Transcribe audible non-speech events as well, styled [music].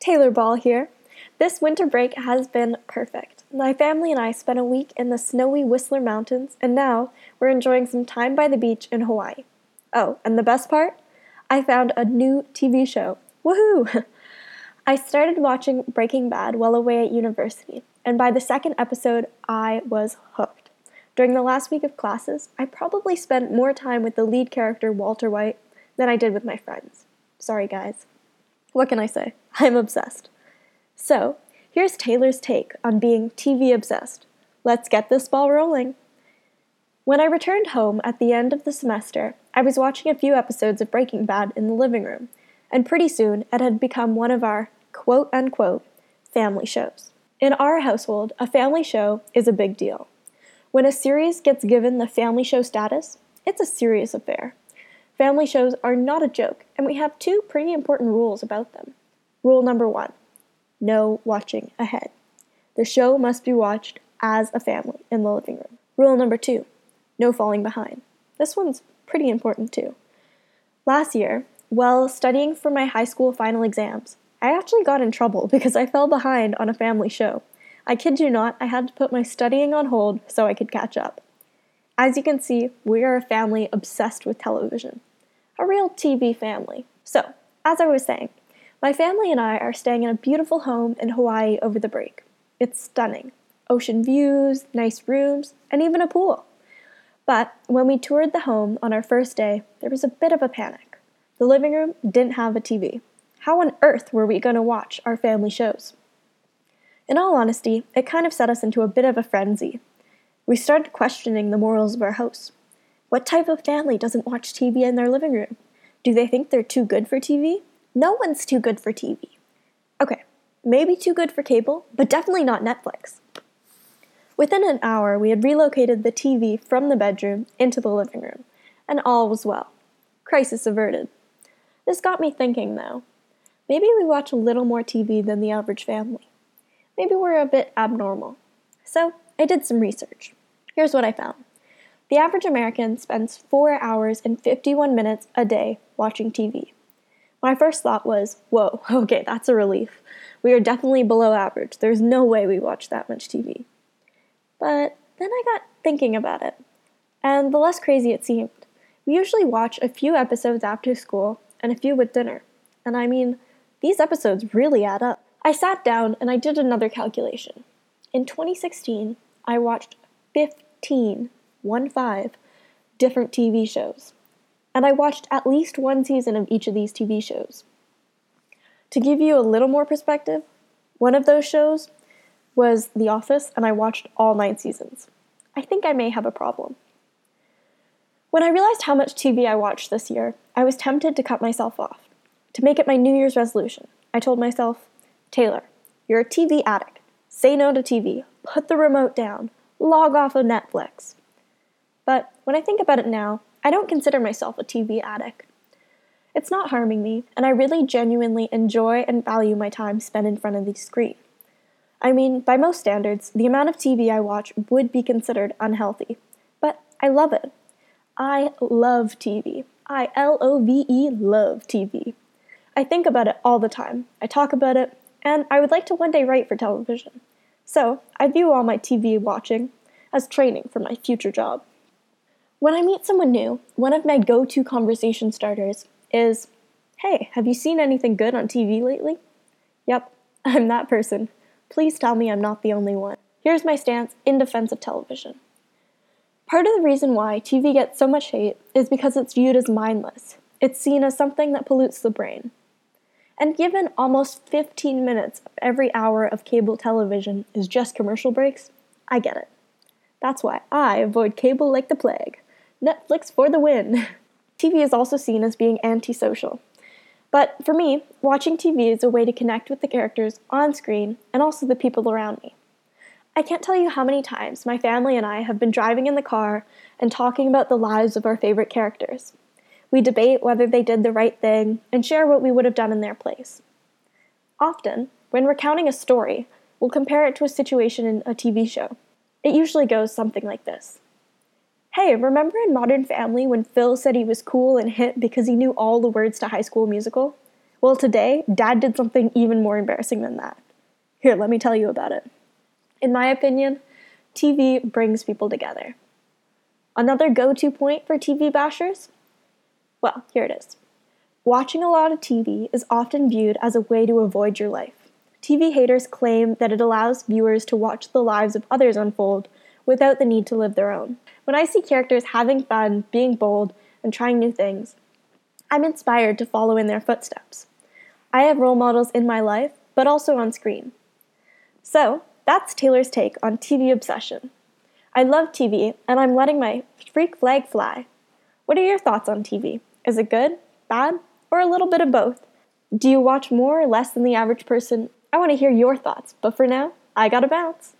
Taylor Ball here. This winter break has been perfect. My family and I spent a week in the snowy Whistler Mountains, and now we're enjoying some time by the beach in Hawaii. Oh, and the best part? I found a new TV show. Woohoo! [laughs] I started watching Breaking Bad while away at university, and by the second episode, I was hooked. During the last week of classes, I probably spent more time with the lead character, Walter White, than I did with my friends. Sorry, guys. What can I say? [laughs] I'm obsessed. So, here's Taylor's take on being TV obsessed. Let's get this ball rolling. When I returned home at the end of the semester, I was watching a few episodes of Breaking Bad in the living room, and pretty soon it had become one of our quote unquote family shows. In our household, a family show is a big deal. When a series gets given the family show status, it's a serious affair. Family shows are not a joke, and we have two pretty important rules about them. Rule number one no watching ahead. The show must be watched as a family in the living room. Rule number two no falling behind. This one's pretty important too. Last year, while studying for my high school final exams, I actually got in trouble [laughs] because I fell behind on a family show. I kid you not, I had to put my studying on hold so I could catch up. As you can see, we are a family obsessed with television a real TV family. So, as I was saying, my family and I are staying in a beautiful home in Hawaii over the break. It's stunning ocean views, nice rooms, and even a pool. But when we toured the home on our first day, there was a bit of a panic. The living room didn't have a TV. How on earth were we going to watch our family shows? In all honesty, it kind of set us into a bit of a frenzy. We started questioning the morals of our house. What type of family doesn't watch TV in their living room? Do they think they're too good for TV? No one's too good for TV. Okay, maybe too good for cable, but definitely not Netflix. Within an hour, we had relocated the TV from the bedroom into the living room, and all was well. Crisis averted. This got me thinking, though. Maybe we watch a little more TV than the average family. Maybe we're a bit abnormal. So, I did some research. Here's what I found. The average American spends 4 hours and 51 minutes a day watching TV. My first thought was, whoa, [laughs] okay, that's a relief. We are definitely below average. There's no way we watch that much TV. But then I got thinking about it, and the less crazy it seemed. We usually watch a few episodes after school and a few with dinner. And I mean, these episodes really add up. I sat down and I did another calculation. In 2016, I watched 15 one five, different TV shows. And I watched at least one season of each of these TV shows. To give you a little more perspective, one of those shows was The Office, and I watched all nine seasons. I think I may have a problem. When I realized how much TV I watched this year, I was tempted to cut myself off. To make it my New Year's resolution, I told myself, Taylor, you're a TV addict. Say no to TV. Put the remote down. Log off of Netflix. But when I think about it now, I don't consider myself a TV addict. It's not harming me, and I really genuinely enjoy and value my time spent in front of the screen. I mean, by most standards, the amount of TV I watch would be considered unhealthy, but I love it. I love TV. I L O V E love TV. I think about it all the time. I talk about it, and I would like to one day write for television. So, I view all my TV watching as training for my future job. When I meet someone new, one of my go to conversation starters is Hey, have you seen anything good on TV lately? Yep, [laughs] I'm that person. Please tell me I'm not the only one. Here's my stance in defense of television. Part of the reason why TV gets so much hate is because it's viewed as mindless. It's seen as something that pollutes the brain. And given almost 15 minutes of every hour of cable television is just commercial breaks, I get it. That's why I avoid cable like the plague. Netflix for the win! [laughs] TV is also seen as being antisocial. But for me, watching TV is a way to connect with the characters on screen and also the people around me. I can't tell you how many times my family and I have been driving in the car and talking about the lives of our favorite characters. We debate whether they did the right thing and share what we would have done in their place. Often, when recounting a story, we'll compare it to a situation in a TV show. It usually goes something like this Hey, remember in Modern Family when Phil said he was cool and hip because he knew all the words to High School Musical? Well, today, Dad did something even more embarrassing than that. Here, let me tell you about it. In my opinion, TV brings people together. Another go to point for TV bashers? Well, here it is. Watching a lot of TV is often viewed as a way to avoid your life. TV haters claim that it allows viewers to watch the lives of others unfold without the need to live their own. When I see characters having fun, being bold, and trying new things, I'm inspired to follow in their footsteps. I have role models in my life, but also on screen. So, that's Taylor's take on TV obsession. I love TV, and I'm letting my freak flag fly. What are your thoughts on TV? Is it good, bad, or a little bit of both? Do you watch more or less than the average person? I want to hear your thoughts, but for now, I gotta bounce.